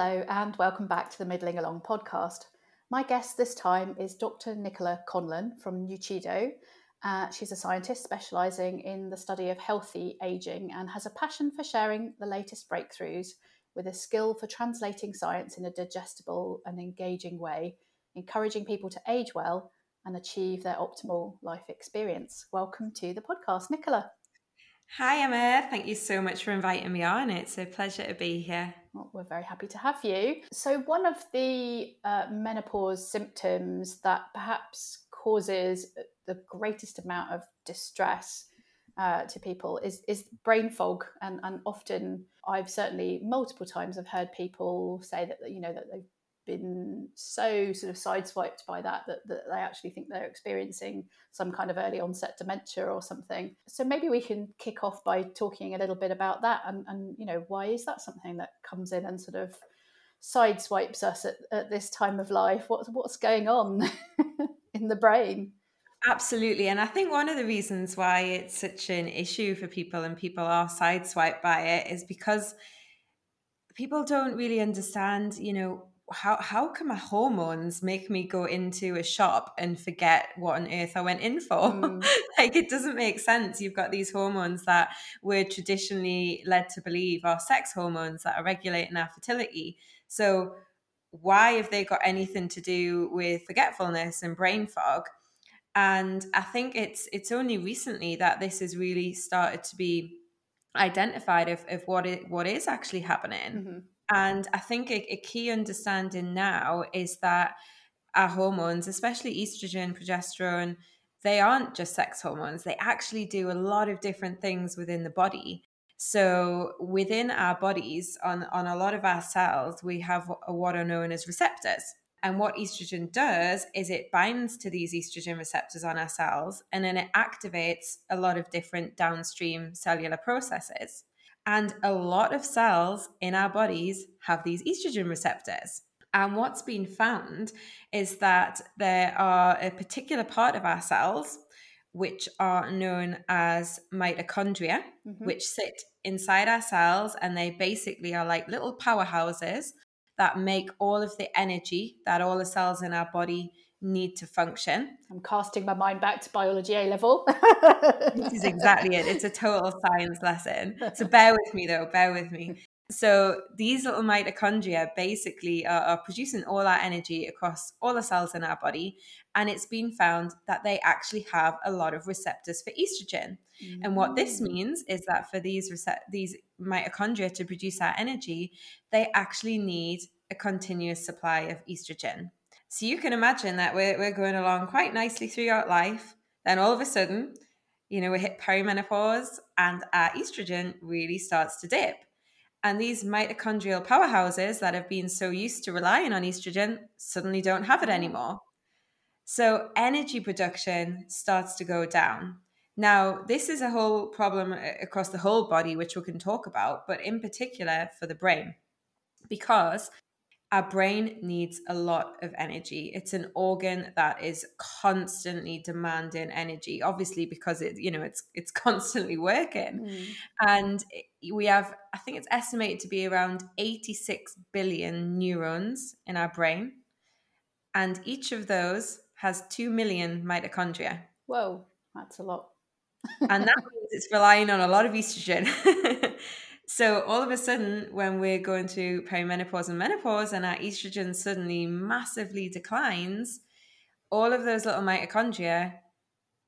Hello, and welcome back to the Middling Along podcast. My guest this time is Dr. Nicola Conlon from Nuchido. Uh, she's a scientist specialising in the study of healthy aging and has a passion for sharing the latest breakthroughs with a skill for translating science in a digestible and engaging way, encouraging people to age well and achieve their optimal life experience. Welcome to the podcast, Nicola. Hi, Emma. Thank you so much for inviting me on. It's a pleasure to be here. Well, we're very happy to have you. So, one of the uh, menopause symptoms that perhaps causes the greatest amount of distress uh, to people is is brain fog, and and often I've certainly multiple times I've heard people say that you know that they've been so sort of sideswiped by that, that that they actually think they're experiencing some kind of early onset dementia or something. So maybe we can kick off by talking a little bit about that and, and you know why is that something that comes in and sort of sideswipes us at, at this time of life? What's what's going on in the brain? Absolutely. And I think one of the reasons why it's such an issue for people and people are sideswiped by it is because people don't really understand, you know, how how can my hormones make me go into a shop and forget what on earth I went in for? Mm. like it doesn't make sense. You've got these hormones that we're traditionally led to believe are sex hormones that are regulating our fertility. So why have they got anything to do with forgetfulness and brain fog? And I think it's it's only recently that this has really started to be identified of, of what it what is actually happening. Mm-hmm and I think a, a key understanding now is that our hormones, especially estrogen, progesterone, they aren't just sex hormones. They actually do a lot of different things within the body. So within our bodies, on, on a lot of our cells, we have what are known as receptors. And what estrogen does is it binds to these estrogen receptors on our cells and then it activates a lot of different downstream cellular processes. And a lot of cells in our bodies have these estrogen receptors. And what's been found is that there are a particular part of our cells which are known as mitochondria, mm-hmm. which sit inside our cells and they basically are like little powerhouses that make all of the energy that all the cells in our body need to function. I'm casting my mind back to biology A level. this is exactly it. It's a total science lesson. So bear with me though, bear with me. So these little mitochondria basically are, are, producing all our energy across all the cells in our body. And it's been found that they actually have a lot of receptors for estrogen. Mm. And what this mm. means is that for these recept- these mitochondria to produce our energy, they actually need a continuous supply of estrogen. So you can imagine that we're, we're going along quite nicely throughout life. Then all of a sudden, you know, we hit perimenopause and our estrogen really starts to dip. And these mitochondrial powerhouses that have been so used to relying on estrogen suddenly don't have it anymore. So energy production starts to go down. Now, this is a whole problem uh, across the whole body, which we can talk about, but in particular for the brain, because our brain needs a lot of energy. It's an organ that is constantly demanding energy obviously because it you know it's it's constantly working. Mm. and we have i think it's estimated to be around 86 billion neurons in our brain. And each of those has 2 million mitochondria. Whoa that's a lot. And that means it's relying on a lot of estrogen So all of a sudden, when we're going through perimenopause and menopause, and our estrogen suddenly massively declines, all of those little mitochondria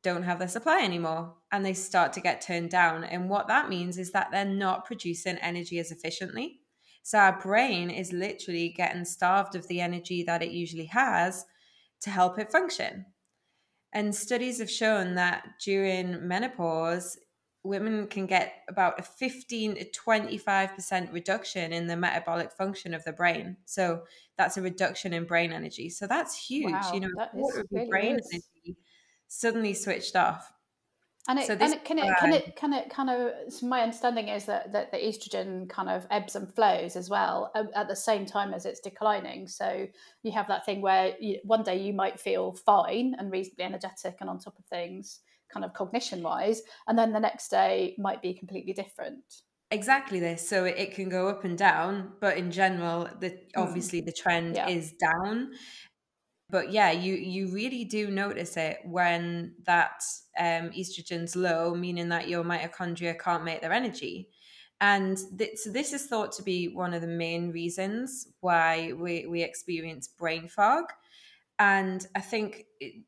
don't have their supply anymore and they start to get turned down. And what that means is that they're not producing energy as efficiently. So our brain is literally getting starved of the energy that it usually has to help it function. And studies have shown that during menopause, women can get about a 15 to 25% reduction in the metabolic function of the brain. So that's a reduction in brain energy. So that's huge. Wow, you know, that is, really brain is. energy suddenly switched off. And it, so and it, can it can it can it kind of so my understanding is that, that the estrogen kind of ebbs and flows as well um, at the same time as it's declining. So you have that thing where you, one day you might feel fine and reasonably energetic and on top of things, kind of cognition wise and then the next day might be completely different. Exactly this. So it can go up and down but in general the mm. obviously the trend yeah. is down. But yeah you you really do notice it when that um, estrogen's low meaning that your mitochondria can't make their energy. And th- so this is thought to be one of the main reasons why we, we experience brain fog and I think it,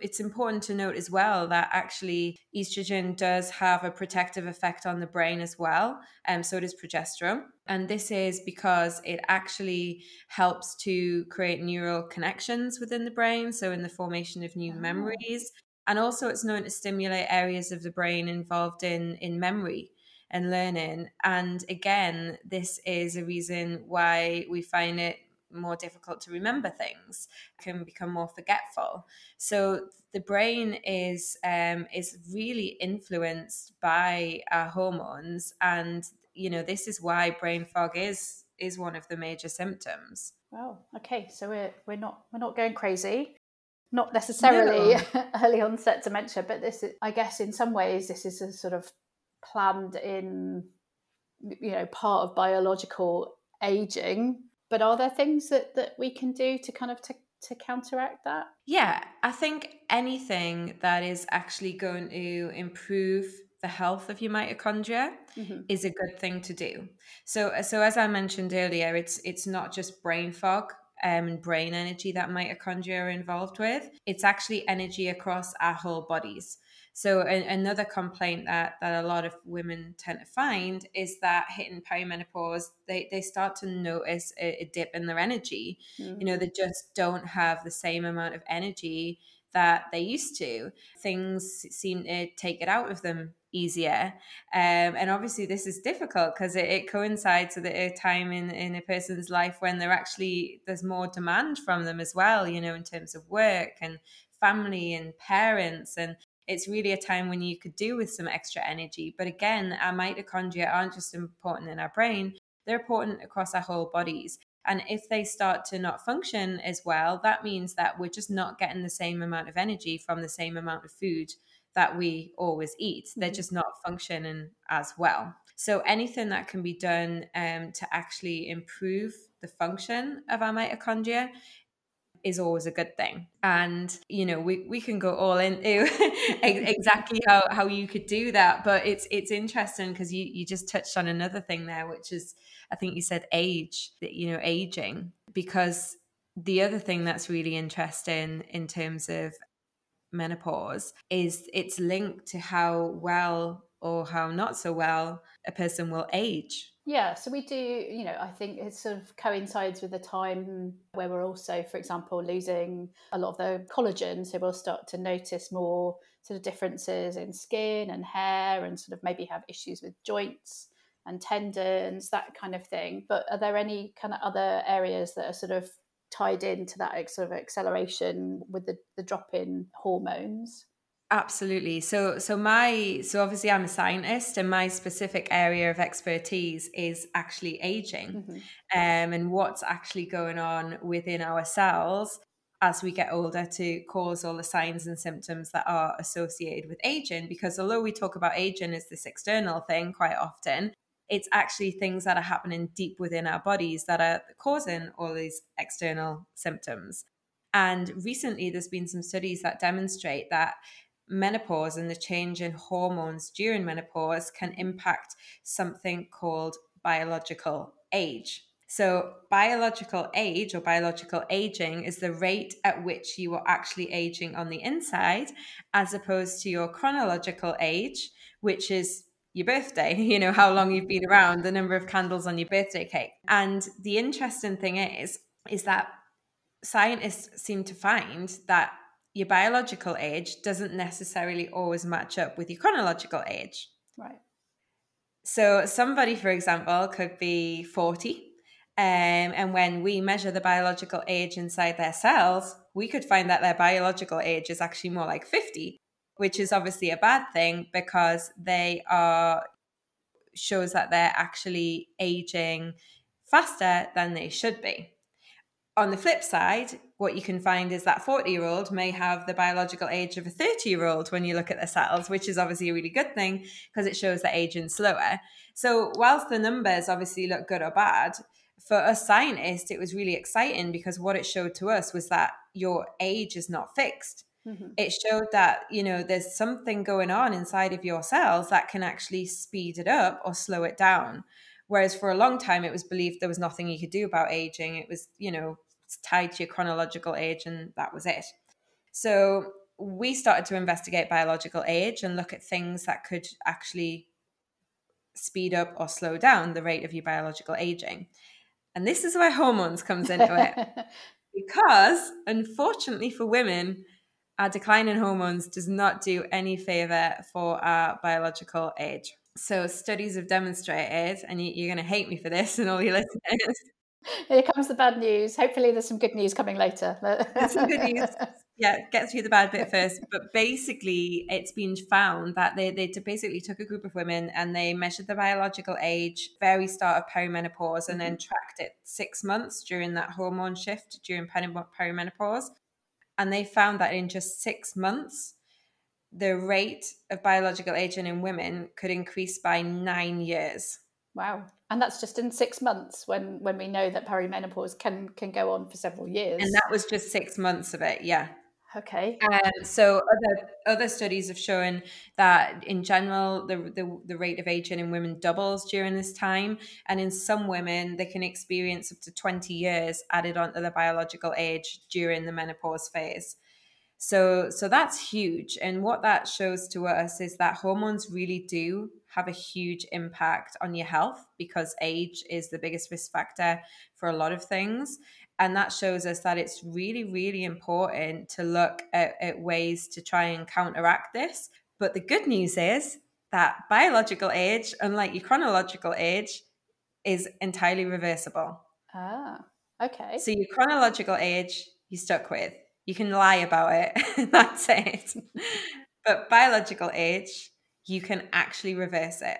it's important to note as well that actually estrogen does have a protective effect on the brain as well. And um, so does progesterone. And this is because it actually helps to create neural connections within the brain. So, in the formation of new oh. memories. And also, it's known to stimulate areas of the brain involved in, in memory and learning. And again, this is a reason why we find it more difficult to remember things can become more forgetful. So the brain is um, is really influenced by our hormones and you know this is why brain fog is is one of the major symptoms. Wow. Okay so we're we're not we're not going crazy. Not necessarily no. early onset dementia but this is i guess in some ways this is a sort of planned in you know part of biological aging but are there things that that we can do to kind of to, to counteract that? Yeah i think anything that is actually going to improve the health of your mitochondria mm-hmm. is a good thing to do. So so as i mentioned earlier it's it's not just brain fog um, and brain energy that mitochondria are involved with. It's actually energy across our whole bodies so a, another complaint that that a lot of women tend to find is that hitting perimenopause, they they start to notice a, a dip in their energy. Mm-hmm. You know, they just don't have the same amount of energy that they used to. Things seem to take it out of them easier. Um, and obviously, this is difficult because it, it, coincides with a time in, in a person's life when they're actually, there's more demand from them as well, you know, in terms of work and family and parents. And it's really a time when you could do with some extra energy. But again, our mitochondria aren't just important in our brain, they're important across our whole bodies. And if they start to not function as well, that means that we're just not getting the same amount of energy from the same amount of food that we always eat. They're mm-hmm. just not functioning as well. So, anything that can be done um, to actually improve the function of our mitochondria is always a good thing. And, you know, we, we can go all into exactly how, how you could do that. But it's it's interesting because you, you just touched on another thing there, which is I think you said age, that you know, aging. Because the other thing that's really interesting in terms of menopause is it's linked to how well or how not so well a person will age yeah, so we do, you know, I think it sort of coincides with the time where we're also, for example, losing a lot of the collagen. So we'll start to notice more sort of differences in skin and hair and sort of maybe have issues with joints and tendons, that kind of thing. But are there any kind of other areas that are sort of tied into that sort of acceleration with the, the drop in hormones? Absolutely. So so my so obviously I'm a scientist and my specific area of expertise is actually aging mm-hmm. um, and what's actually going on within our cells as we get older to cause all the signs and symptoms that are associated with aging because although we talk about aging as this external thing quite often it's actually things that are happening deep within our bodies that are causing all these external symptoms. And recently, there's been some studies that demonstrate that menopause and the change in hormones during menopause can impact something called biological age. So, biological age or biological aging is the rate at which you are actually aging on the inside, as opposed to your chronological age, which is your birthday, you know, how long you've been around, the number of candles on your birthday cake. And the interesting thing is, is that scientists seem to find that your biological age doesn't necessarily always match up with your chronological age. Right. So, somebody, for example, could be 40. Um, and when we measure the biological age inside their cells, we could find that their biological age is actually more like 50, which is obviously a bad thing because they are shows that they're actually aging faster than they should be on the flip side, what you can find is that 40 year old may have the biological age of a 30 year old when you look at the cells, which is obviously a really good thing because it shows that aging slower. So, whilst the numbers obviously look good or bad, for us scientists, it was really exciting because what it showed to us was that your age is not fixed. Mm-hmm. It showed that, you know, there's something going on inside of your cells that can actually speed it up or slow it down. Whereas for a long time, it was believed there was nothing you could do about aging. It was, you know, tied to your chronological age, and that was it. So we started to investigate biological age and look at things that could actually speed up or slow down the rate of your biological aging. And this is where hormones comes into it. because unfortunately for women, our decline in hormones does not do any favor for our biological age. So studies have demonstrated, and you, are going to hate me for this and all your listeners, here comes the bad news. Hopefully, there's some good news coming later. There's some good news. Yeah, get through the bad bit first. But basically, it's been found that they, they basically took a group of women and they measured the biological age, very start of perimenopause, and then mm-hmm. tracked it six months during that hormone shift during perimenopause. And they found that in just six months, the rate of biological aging in women could increase by nine years. Wow. And that's just in six months when when we know that perimenopause can can go on for several years. And that was just six months of it, yeah. Okay. Um, so other other studies have shown that in general the, the the rate of aging in women doubles during this time, and in some women they can experience up to twenty years added onto the biological age during the menopause phase. So so that's huge, and what that shows to us is that hormones really do have a huge impact on your health because age is the biggest risk factor for a lot of things. And that shows us that it's really, really important to look at, at ways to try and counteract this. But the good news is that biological age, unlike your chronological age, is entirely reversible. Ah, okay. So your chronological age, you stuck with. You can lie about it. That's it. but biological age, you can actually reverse it.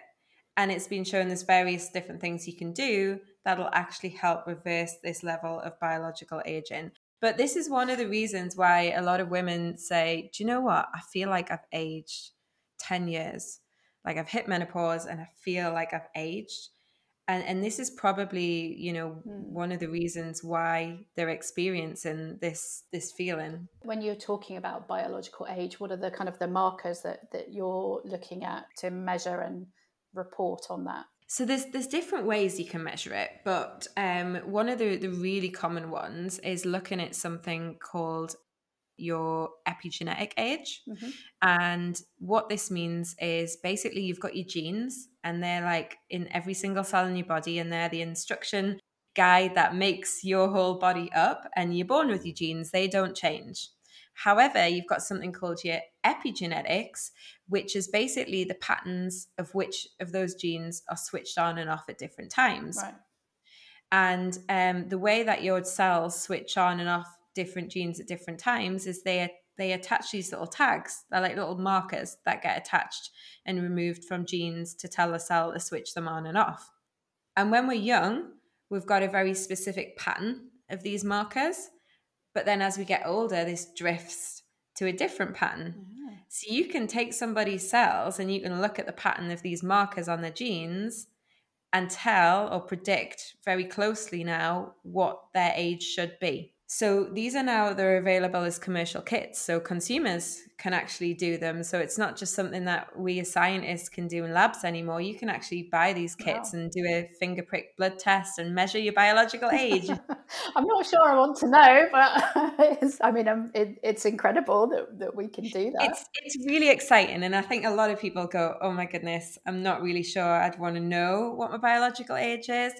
And it's been shown there's various different things you can do that'll actually help reverse this level of biological aging. But this is one of the reasons why a lot of women say, Do you know what? I feel like I've aged 10 years. Like I've hit menopause and I feel like I've aged and and this is probably you know mm. one of the reasons why they're experiencing this this feeling when you're talking about biological age what are the kind of the markers that that you're looking at to measure and report on that so there's there's different ways you can measure it, but um, one of the, the really common ones is looking at something called your epigenetic age. Mm-hmm. And what this means is basically you've got your genes and they're like in every single cell in your body and they're the instruction guide that makes your whole body up and you're born with your genes, they don't change. However, you've got something called your epigenetics, which is basically the patterns of which of those genes are switched on and off at different times. Right. And um, the way that your cells switch on and off different genes at different times is they they attach these little tags. They're like little markers that get attached and removed from genes to tell the cell to switch them on and off. And when we're young, we've got a very specific pattern of these markers. But then as we get older, this drifts to a different pattern. Mm-hmm. So you can take somebody's cells and you can look at the pattern of these markers on their genes and tell or predict very closely now what their age should be. So these are now they're available as commercial kits, so consumers can actually do them. So it's not just something that we as scientists can do in labs anymore. You can actually buy these kits wow. and do a finger prick blood test and measure your biological age. I'm not sure I want to know, but I mean, um, it, it's incredible that, that we can do that. It's it's really exciting, and I think a lot of people go, "Oh my goodness, I'm not really sure. I'd want to know what my biological age is."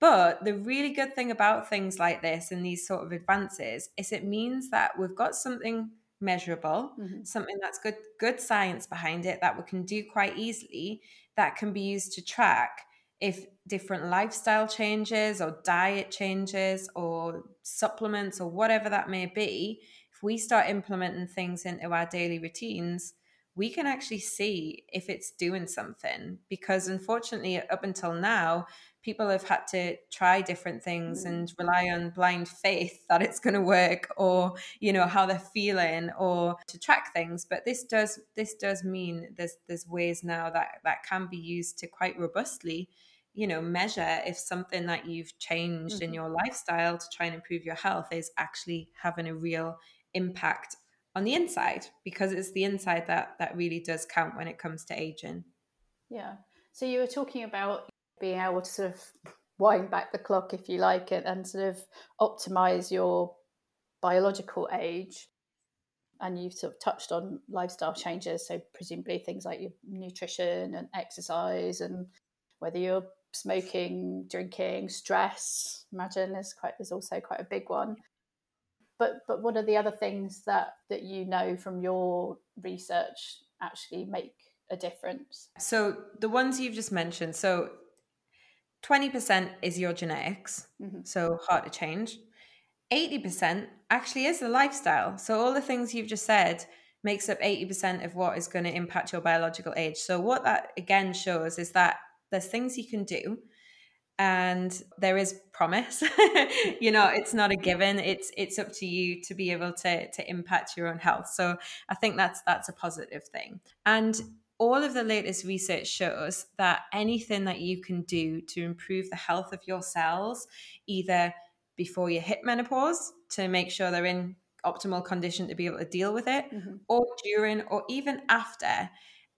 But the really good thing about things like this and these sort of advances is it means that we've got something measurable, mm-hmm. something that's good good science behind it that we can do quite easily that can be used to track if different lifestyle changes or diet changes or supplements or whatever that may be, if we start implementing things into our daily routines, we can actually see if it's doing something because unfortunately up until now people have had to try different things Mm. and rely on blind faith that it's going to work or you know how they're feeling or to track things but this does this does mean there's there's ways now that that can be used to quite robustly you know measure if something that you've changed in Mhm. your lifestyle to try and improve your health is actually having a real impact on the inside because it's the inside that that really does count when it comes to aging Yeah. So you were talking about being able to sort of wind back the clock, if you like it, and sort of optimize your biological age. And you've sort of touched on lifestyle changes, so presumably things like your nutrition and exercise, and whether you're smoking, drinking, stress. Imagine is quite is also quite a big one. But but what are the other things that that you know from your research actually make a difference? So the ones you've just mentioned, so 20% is your genetics, hmm so hard to change. 80% actually is the lifestyle. So all the things you've just said makes up 80% of what is going to impact your biological age. So what that again shows is that there's things you can do and there is promise. you know, it's not a given. It's it's up to you to be able to to impact your own health. So I think that's that's a positive thing. And all of the latest research shows that anything that you can do to improve the health of your cells, either before you hit menopause to make sure they're in optimal condition to be able to deal with it, hmm or during, or even after,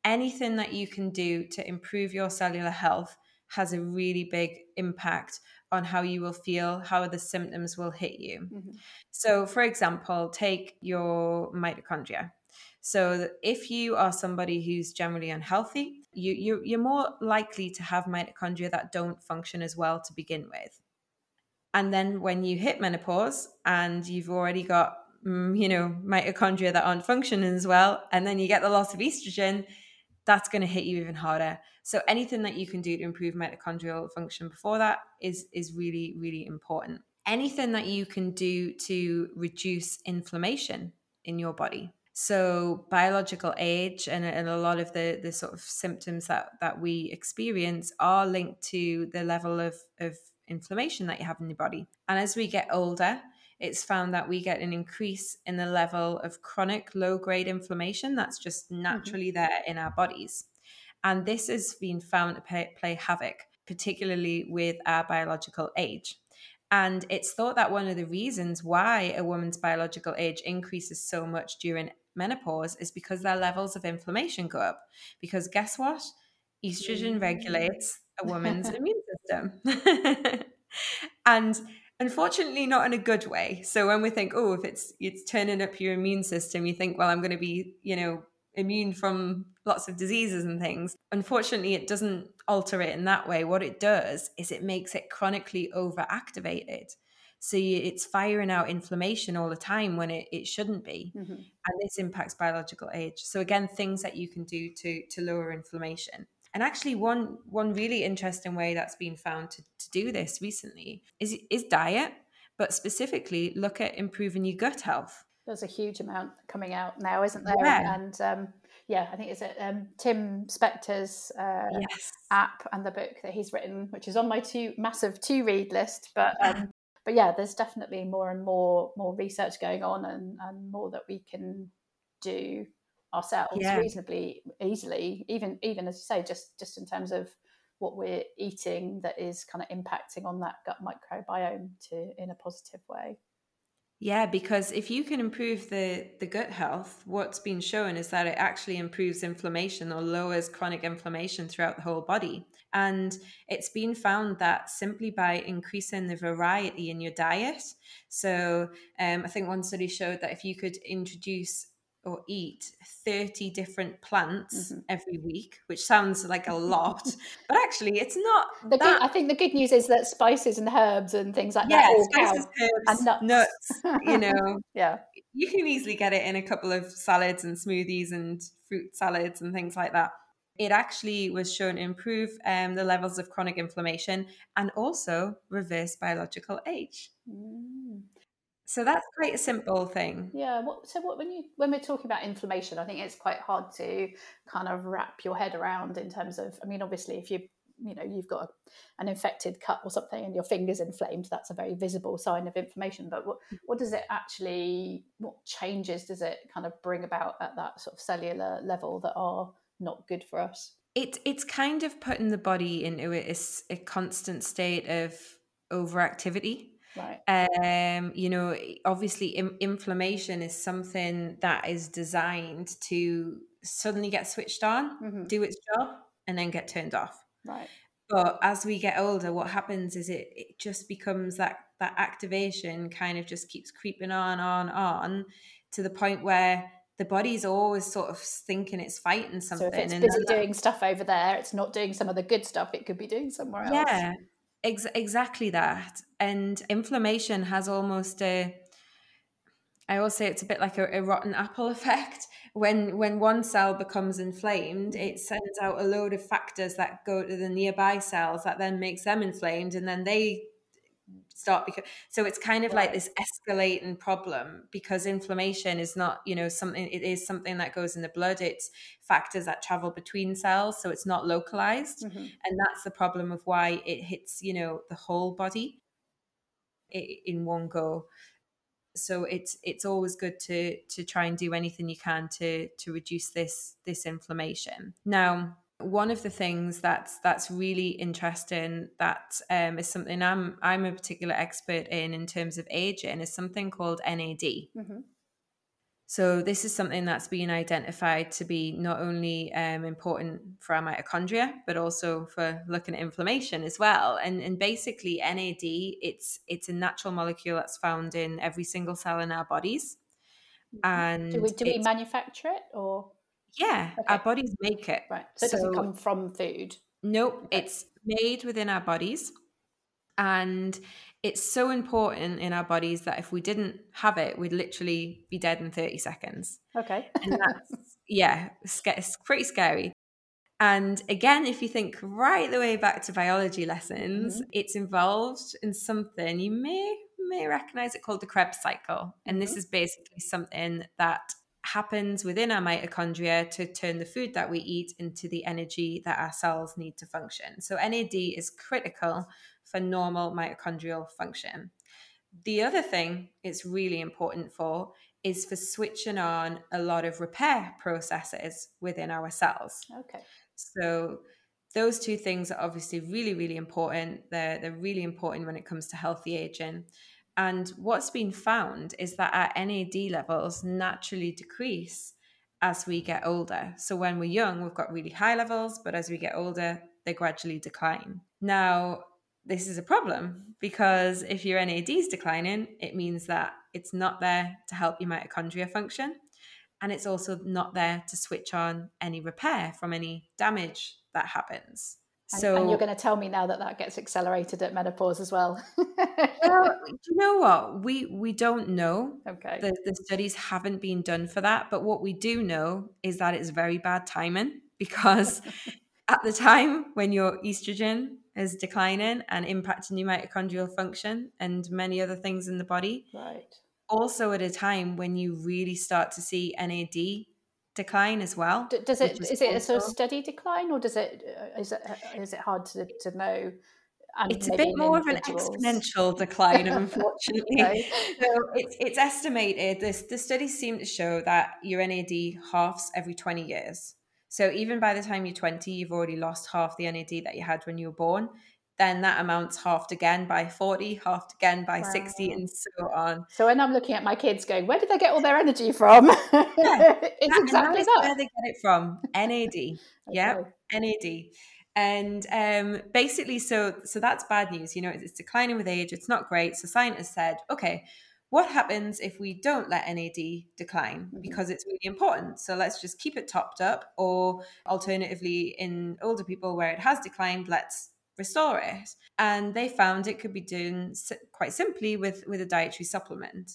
anything that you can do to improve your cellular health has a really big impact on how you will feel, how the symptoms will hit you. hmm So, for example, take your mitochondria. So, if you are somebody who's generally unhealthy, you, you, you're more likely to have mitochondria that don't function as well to begin with. And then when you hit menopause and you've already got, mm, you know, mitochondria that aren't functioning as well, and then you get the loss of estrogen, that's going to hit you even harder. So anything that you can do to improve mitochondrial function before that is is really really important. Anything that you can do to reduce inflammation in your body. So biological age and, and a lot of the the sort of symptoms that that we experience are linked to the level of of inflammation that you have in your body. And as we get older, it's found that we get an increase in the level of chronic low grade inflammation that's just mm-hmm. naturally there in our bodies. And this has been found to play, play havoc, particularly with our biological age. And it's thought that one of the reasons why a woman's biological age increases so much during menopause is because their levels of inflammation go up. Because guess what? Estrogen Mm. regulates a woman's immune system. and unfortunately not in a good way. So when we think, oh, if it's it's turning up your immune system, you think, well, I'm going to be, you know, immune from lots of diseases and things. Unfortunately, it doesn't alter it in that way. What it does is it makes it chronically overactivated. So you, it's firing out inflammation all the time when it, it shouldn't be. hmm And this impacts biological age. So again, things that you can do to to lower inflammation. And actually, one one really interesting way that's been found to, to do this recently is is diet, but specifically look at improving your gut health. There's a huge amount coming out now, isn't there? Yeah. And um, yeah, I think it's um, Tim Spector's uh, Yes. app and the book that he's written, which is on my two massive to read list. But um, but yeah, there's definitely more and more more research going on, and, and more that we can do ourselves Yeah. reasonably easily. Even even as you say, just just in terms of what we're eating that is kind of impacting on that gut microbiome to in a positive way. Yeah, because if you can improve the, the gut health, what's been shown is that it actually improves inflammation or lowers chronic inflammation throughout the whole body. And it's been found that simply by increasing the variety in your diet. So um, I think one study showed that if you could introduce or eat 30 different plants Mhm. every week, which sounds like a lot, but actually it's not The good, I think the good news is that spices and herbs and things like yeah, that all spices, herbs, And nuts. nuts, you know, yeah. you can easily get it in a couple of salads and smoothies and fruit salads and things like that. It actually was shown to improve um, the levels of chronic inflammation and also reverse biological age. Mm. So that's quite a simple thing. Yeah. What, so what when you when we're talking about inflammation, I think it's quite hard to kind of wrap your head around in terms of. I mean, obviously, if you you know you've got an infected cut or something and your finger's inflamed that's a very visible sign of inflammation but what, mm. what does it actually what changes does it kind of bring about at that sort of cellular level that are not good for us it, it's kind of putting the body into a, a constant state of overactivity Right. Um, you know, obviously, Im- inflammation is something that is designed to suddenly get switched on, mm-hmm. do its job, and then get turned off. Right. But as we get older, what happens is it, it just becomes that that activation kind of just keeps creeping on, on, on, to the point where the body's always sort of thinking it's fighting something. So if it's busy doing stuff over there, it's not doing some of the good stuff it could be doing somewhere else. Yeah, Ex- exactly that. And inflammation has almost a I always say it's a bit like a, a, rotten apple effect. When when one cell becomes inflamed, it sends out a load of factors that go to the nearby cells that then makes them inflamed, and then they start because so it's kind of like this escalating problem because inflammation is not you know something it is something that goes in the blood. It's factors that travel between cells so it's not localized. Mm-hmm. and that's the problem of why it hits you know the whole body in one go. So it's it's always good to to try and do anything you can to to reduce this this inflammation. Now one of the things that's that's really interesting that um, is something I'm I'm a particular expert in in terms of aging is something called NAD. Mm-hmm. So this is something that's been identified to be not only um, important for our mitochondria, but also for looking at inflammation as well. And and basically NAD it's it's a natural molecule that's found in every single cell in our bodies. And mm-hmm. do we do we manufacture it or yeah, okay. our bodies make it. Right. So, so it doesn't come from food. Nope, okay. it's made within our bodies. And it's so important in our bodies that if we didn't have it, we'd literally be dead in 30 seconds. Okay. and that's, yeah, it's pretty scary. And again, if you think right the way back to biology lessons, mm-hmm. it's involved in something you may may recognize it called the Krebs cycle. And mm-hmm. this is basically something that happens within our mitochondria to turn the food that we eat into the energy that our cells need to function. So, NAD is critical for normal mitochondrial function. The other thing it's really important for is for switching on a lot of repair processes within our cells. Okay. So, those two things are obviously really, really important. They're, they're really important when it comes to healthy aging. And what's been found is that our NAD levels naturally decrease as we get older. So when we're young, we've got really high levels, but as we get older, they gradually decline. Now, this is a problem because if your NAD is declining, it means that it's not there to help your mitochondria function. And it's also not there to switch on any repair from any damage that happens. So, and, you're going to tell me now that that gets accelerated at menopause as well. well, you know what? We we don't know. Okay. The, the studies haven't been done for that, but what we do know is that it's very bad timing because at the time when your estrogen is declining and impacting your mitochondrial function and many other things in the body. Right. Also at a time when you really start to see NAD decline as well. does it is, is it a sort of steady decline or does it uh, is it uh, it hard to, to know? And it's a bit more of an exponential decline, unfortunately. okay. So it's it's estimated. This the studies seem to show that your NAD halves every twenty years. So even by the time you're 20, you've already lost half the NAD that you had when you were born then that amount's halved again by 40, halved again by wow. 60, and so on. So when I'm looking at my kids going, where did they get all their energy from? Yeah, it's that, exactly that. Where they get it from. NAD. okay. Yeah, NAD. And um, basically, so so that's bad news. You know, it's declining with age. It's not great. So scientists said, okay, what happens if we don't let NAD decline mm-hmm. because it's really important? So let's just keep it topped up, or alternatively, in older people where it has declined, let's restore it. And they found it could be done quite simply with, with a dietary supplement.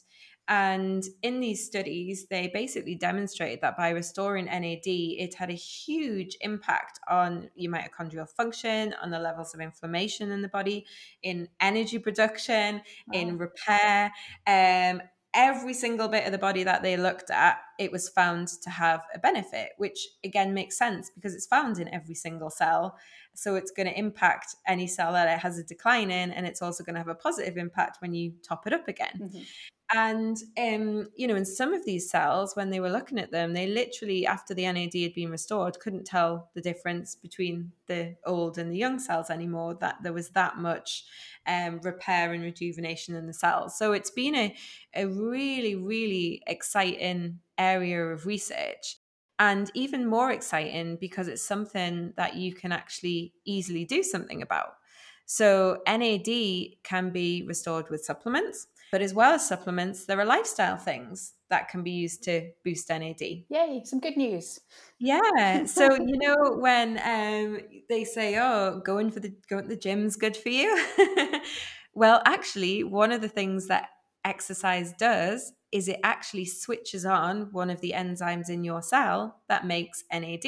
And in these studies, they basically demonstrated that by restoring NAD, it had a huge impact on your mitochondrial function, on the levels of inflammation in the body, in energy production, wow. in repair. Um, every single bit of the body that they looked at, it was found to have a benefit, which again makes sense because it's found in every single cell. So it's going to impact any cell that it has a decline in, and it's also going to have a positive impact when you top it up again. Mm-hmm. And um, you know, in some of these cells, when they were looking at them, they literally, after the NAD had been restored, couldn't tell the difference between the old and the young cells anymore. That there was that much um, repair and rejuvenation in the cells. So it's been a, a really, really exciting area of research. And even more exciting because it's something that you can actually easily do something about. So, NAD can be restored with supplements. But as well as supplements, there are lifestyle things that can be used to boost NAD. Yay, some good news. Yeah. So, you know, when um, they say, oh, going for the going to the gym's good for you. well, actually, one of the things that exercise does is it actually switches on one of the enzymes in your cell that makes NAD.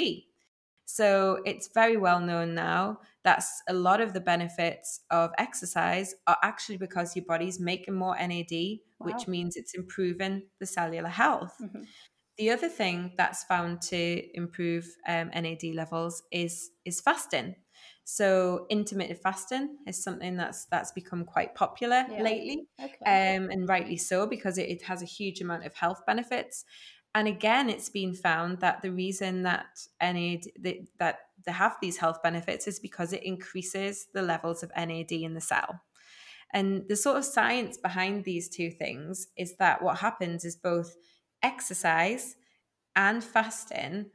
So it's very well known now that's a lot of the benefits of exercise are actually because your body's making more NAD, wow. which means it's improving the cellular health. Mm-hmm. The other thing that's found to improve um, NAD levels is is fasting. So intermittent fasting is something that's that's become quite popular yeah. lately, okay. um, and rightly so because it, it has a huge amount of health benefits. And again, it's been found that the reason that NAD that, that they have these health benefits is because it increases the levels of NAD in the cell. And the sort of science behind these two things is that what happens is both exercise and fasting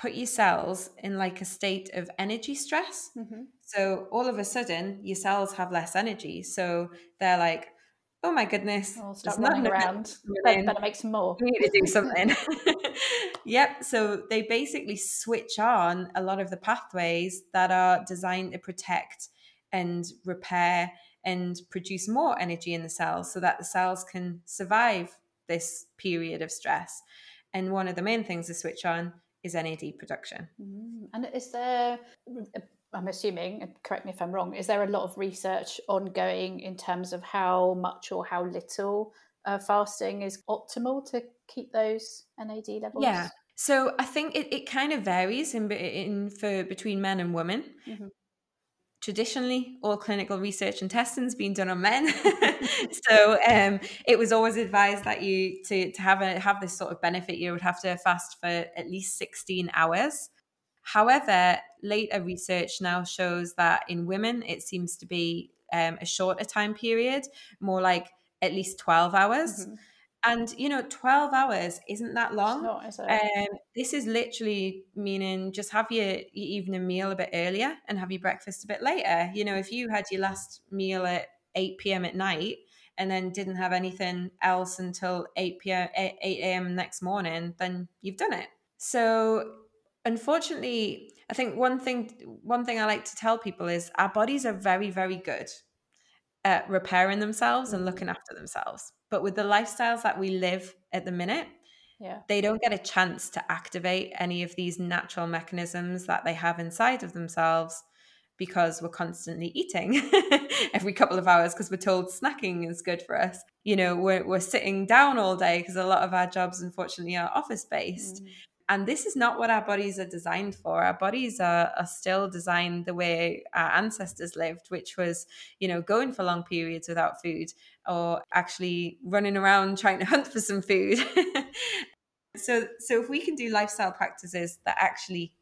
put your cells in like a state of energy stress. Mm-hmm. So all of a sudden, your cells have less energy. So they're like, oh my goodness, I'll start running around. Better, better make some more. We need to do something. yep. So they basically switch on a lot of the pathways that are designed to protect and repair and produce more energy in the cells so that the cells can survive this period of stress. And one of the main things to switch on is NAD production. Mm. And is there I'm assuming, correct me if I'm wrong, is there a lot of research ongoing in terms of how much or how little uh, fasting is optimal to keep those NAD levels? Yeah. So I think it, it kind of varies in, in for between men and women. Mm-hmm. Traditionally, all clinical research and testing has been done on men, so um, it was always advised that you to to have a have this sort of benefit, you would have to fast for at least sixteen hours. However, later research now shows that in women, it seems to be um, a shorter time period, more like at least 12 hours. Mm-hmm. And, you know, 12 hours isn't that long. Not, is um, this is literally meaning just have your, your evening meal a bit earlier and have your breakfast a bit later. You know, if you had your last meal at 8 p.m. at night, and then didn't have anything else until 8 p.m. 8 a.m. next morning, then you've done it. So unfortunately, I think one thing one thing I like to tell people is our bodies are very very good at repairing themselves and looking after themselves. But with the lifestyles that we live at the minute, yeah. they don't get a chance to activate any of these natural mechanisms that they have inside of themselves because we're constantly eating every couple of hours because we're told snacking is good for us. You know, we're, we're sitting down all day because a lot of our jobs, unfortunately, are office based. Mm. And this is not what our bodies are designed for. Our bodies are, are still designed the way our ancestors lived, which was, you know, going for long periods without food or actually running around trying to hunt for some food. so, so if we can do lifestyle practices that actually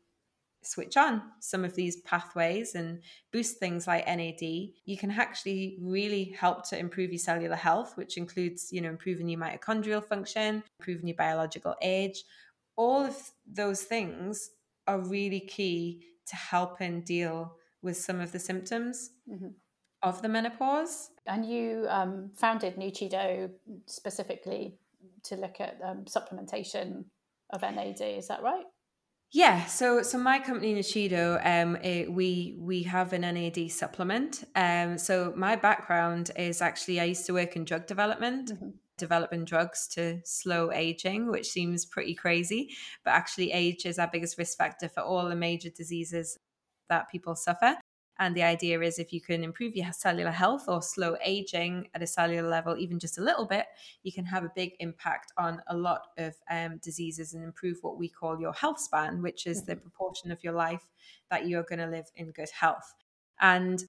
switch on some of these pathways and boost things like NAD, you can actually really help to improve your cellular health, which includes, you know, improving your mitochondrial function, improving your biological age, all of those things are really key to helping deal with some of the symptoms mm-hmm. of the menopause. And you um, founded Nuchido specifically to look at um, supplementation of NAD, is that right? Yeah, so so my company Nuchido, um, it, we we have an NAD supplement. Um, so my background is actually I used to work in drug development. Mm-hmm developing drugs to slow aging, which seems pretty crazy. But actually, age is our biggest risk factor for all the major diseases that people suffer. And the idea is if you can improve your cellular health or slow aging at a cellular level, even just a little bit, you can have a big impact on a lot of um, diseases and improve what we call your health span, which is the mm-hmm. proportion of your life that you're going to live in good health. And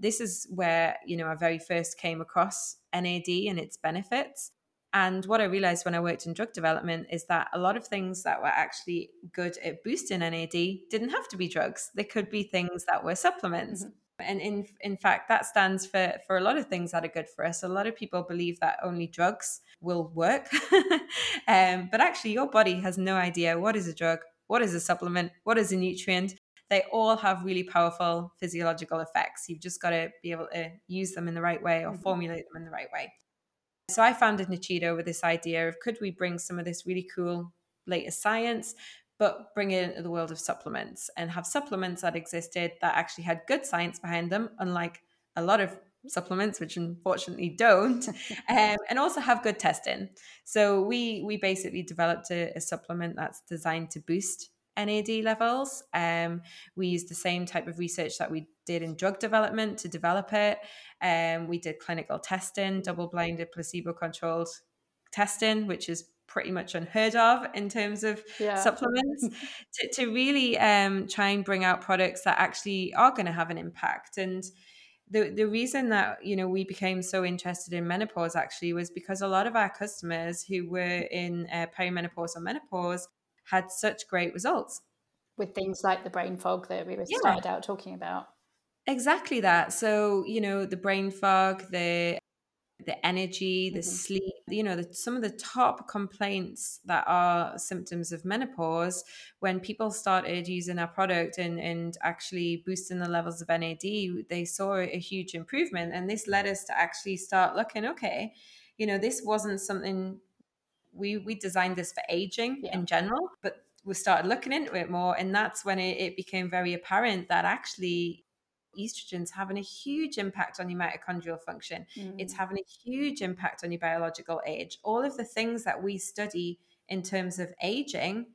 this is where, you know, I very first came across NAD and its benefits. And what I realized when I worked in drug development is that a lot of things that were actually good at boosting NAD didn't have to be drugs. They could be things that were supplements. Mm-hmm. And in in fact, that stands for for a lot of things that are good for us. A lot of people believe that only drugs will work, um, but actually, your body has no idea what is a drug, what is a supplement, what is a nutrient. They all have really powerful physiological effects. You've just got to be able to use them in the right way or mm-hmm. formulate them in the right way. So I founded Nuchido with this idea of could we bring some of this really cool latest science, but bring it into the world of supplements and have supplements that existed that actually had good science behind them, unlike a lot of supplements, which unfortunately don't, um, and also have good testing. So we we basically developed a, a supplement that's designed to boost NAD levels. Um, we used the same type of research that we did in drug development to develop it. Um, we did clinical testing, double blinded, placebo controlled testing, which is pretty much unheard of in terms of yeah. supplements, to, to really um, try and bring out products that actually are going to have an impact. And the, the reason that you know we became so interested in menopause actually was because a lot of our customers who were in uh, perimenopause or menopause had such great results with things like the brain fog that we yeah. started out talking about exactly that so you know the brain fog the the energy the mm-hmm. sleep you know the, some of the top complaints that are symptoms of menopause when people started using our product and and actually boosting the levels of nad they saw a huge improvement and this led us to actually start looking okay you know this wasn't something we we designed this for aging yeah. in general, but we started looking into it more, and that's when it, it became very apparent that actually estrogen's having a huge impact on your mitochondrial function. Mm. It's having a huge impact on your biological age. All of the things that we study in terms of aging,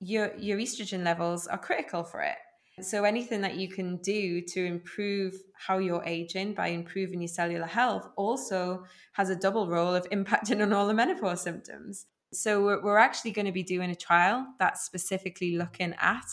your your estrogen levels are critical for it. So anything that you can do to improve how you're aging by improving your cellular health also has a double role of impacting on all the menopause symptoms. So we're, actually going to be doing a trial that's specifically looking at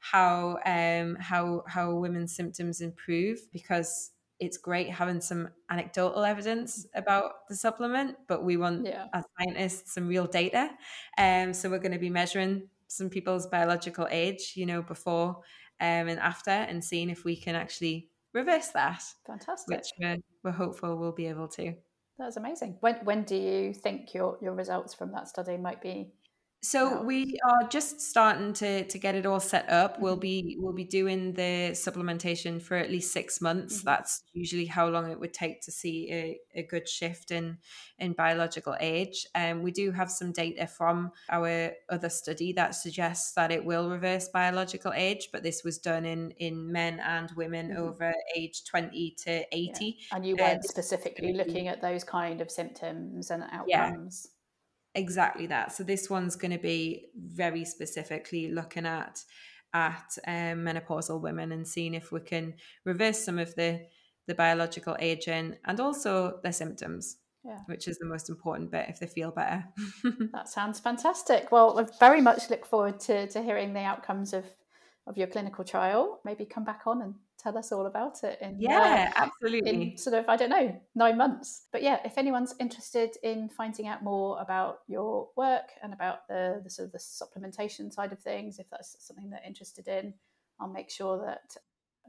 how um, how how women's symptoms improve because it's great having some anecdotal evidence about the supplement, but we want yeah. as scientists some real data. Um, so we're going to be measuring some people's biological age, you know, before um, and after and seeing if we can actually reverse that. Fantastic. Which we're, we're hopeful we'll be able to. That's amazing. When when do you think your your results from that study might be so we are just starting to to get it all set up. Mm-hmm. We'll be we'll be doing the supplementation for at least six months. Mm-hmm. That's usually how long it would take to see a, a good shift in in biological age. And um, we do have some data from our other study that suggests that it will reverse biological age, but this was done in in men and women mm-hmm. over age twenty to eighty. Yeah. And you weren't um, specifically looking at those kind of symptoms and outcomes. Yeah exactly that. So this one's going to be very specifically looking at at um, menopausal women and seeing if we can reverse some of the the biological aging and also their symptoms. Yeah. Which is the most important bit if they feel better. that sounds fantastic. Well, I very much look forward to, to hearing the outcomes of, of your clinical trial. Maybe come back on and tell us all about it in yeah uh, absolutely in sort of i don't know nine months but yeah if anyone's interested in finding out more about your work and about the, the sort of the supplementation side of things if that's something they're interested in i'll make sure that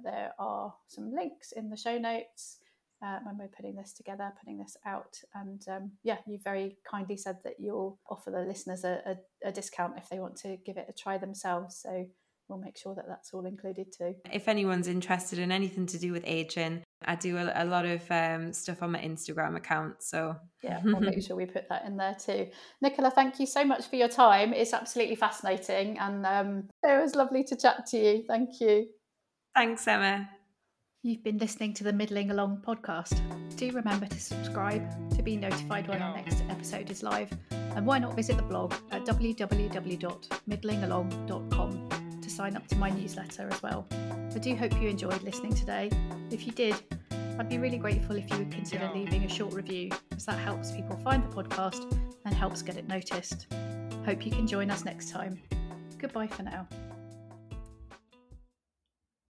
there are some links in the show notes uh, when we're putting this together, putting this out. And um, yeah, you very kindly said that you'll offer the listeners a, a, a, discount if they want to give it a try themselves. So we'll make sure that that's all included too. If anyone's interested in anything to do with aging, I do a, a lot of um, stuff on my Instagram account. So yeah, we'll make sure we put that in there too. Nicola, thank you so much for your time. It's absolutely fascinating, and um, it was lovely to chat to you. Thank you. Thanks, Emma. You've been listening to the Middling Along podcast. Do remember to subscribe to be notified when our next episode is live. And why not visit the blog at www.middlingalong.com sign up to my newsletter as well. I do hope you enjoyed listening today. If you did, I'd be really grateful if you would consider leaving a short review, as that helps people find the podcast and helps get it noticed. Hope you can join us next time. Goodbye for now.